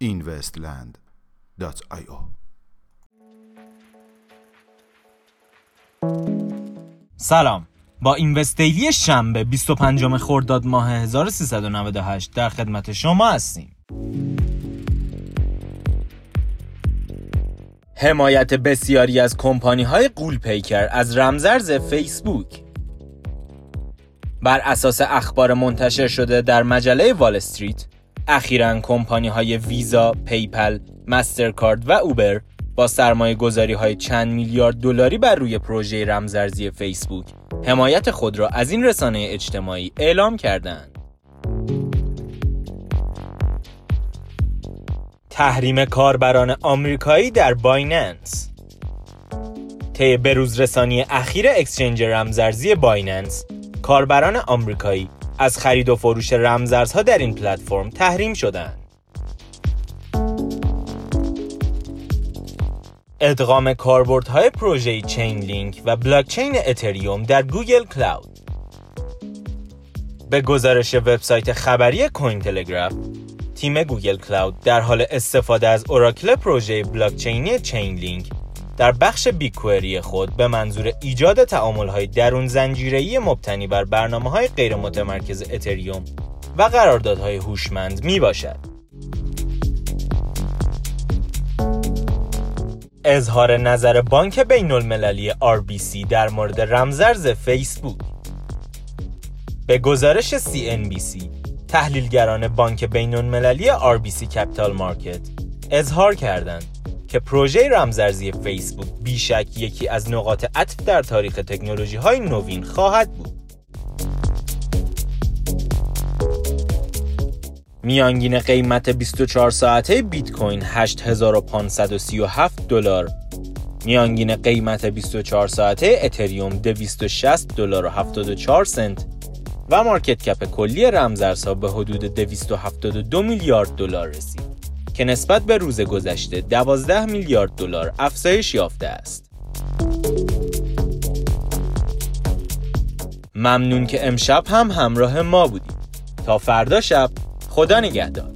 investland.io سلام. با اینوستیلی شنبه 25 خرداد ماه 1398 در خدمت شما هستیم. حمایت بسیاری از کمپانی های قول پیکر از رمزرز فیسبوک بر اساس اخبار منتشر شده در مجله وال استریت اخیرا کمپانی های ویزا، PayPal، مسترکارد و اوبر با سرمایه گذاری های چند میلیارد دلاری بر روی پروژه رمزارزی فیسبوک حمایت خود را از این رسانه اجتماعی اعلام کردند. تحریم کاربران آمریکایی در بایننس طی بروز رسانی اخیر exchange رمزارزی بایننس کاربران آمریکایی از خرید و فروش رمزارزها در این پلتفرم تحریم شدند. ادغام کاربردهای پروژه چین لینک و بلاکچین اتریوم در Google Cloud به گزارش وبسایت خبری کوین تلگراف تیم Google Cloud در حال استفاده از اوراکل پروژه بلاکچینی چین لینک در بخش BigQuery خود به منظور ایجاد تعامل‌های درون زنجیره‌ای مبتنی بر برنامه‌های غیر متمرکز اتریوم و قراردادهای هوشمند می باشد. اظهار نظر بانک بین المللی RBC در مورد رمزرز فیسبوک به گزارش CNBC تحلیلگران بانک بین المللی RBC کپیتال مارکت اظهار کردند که پروژه رمزرزی فیسبوک بیشک یکی از نقاط عطف در تاریخ تکنولوژی های نوین خواهد بود. میانگین قیمت 24 ساعته بیت کوین 8537 دلار میانگین قیمت 24 ساعته اتریوم 260 دلار و 74 سنت و مارکت کپ کلی رمزارزها به حدود 272 میلیارد دلار رسید که نسبت به روز گذشته 12 میلیارد دلار افزایش یافته است. ممنون که امشب هم همراه ما بودید. تا فردا شب خدا نگهدار.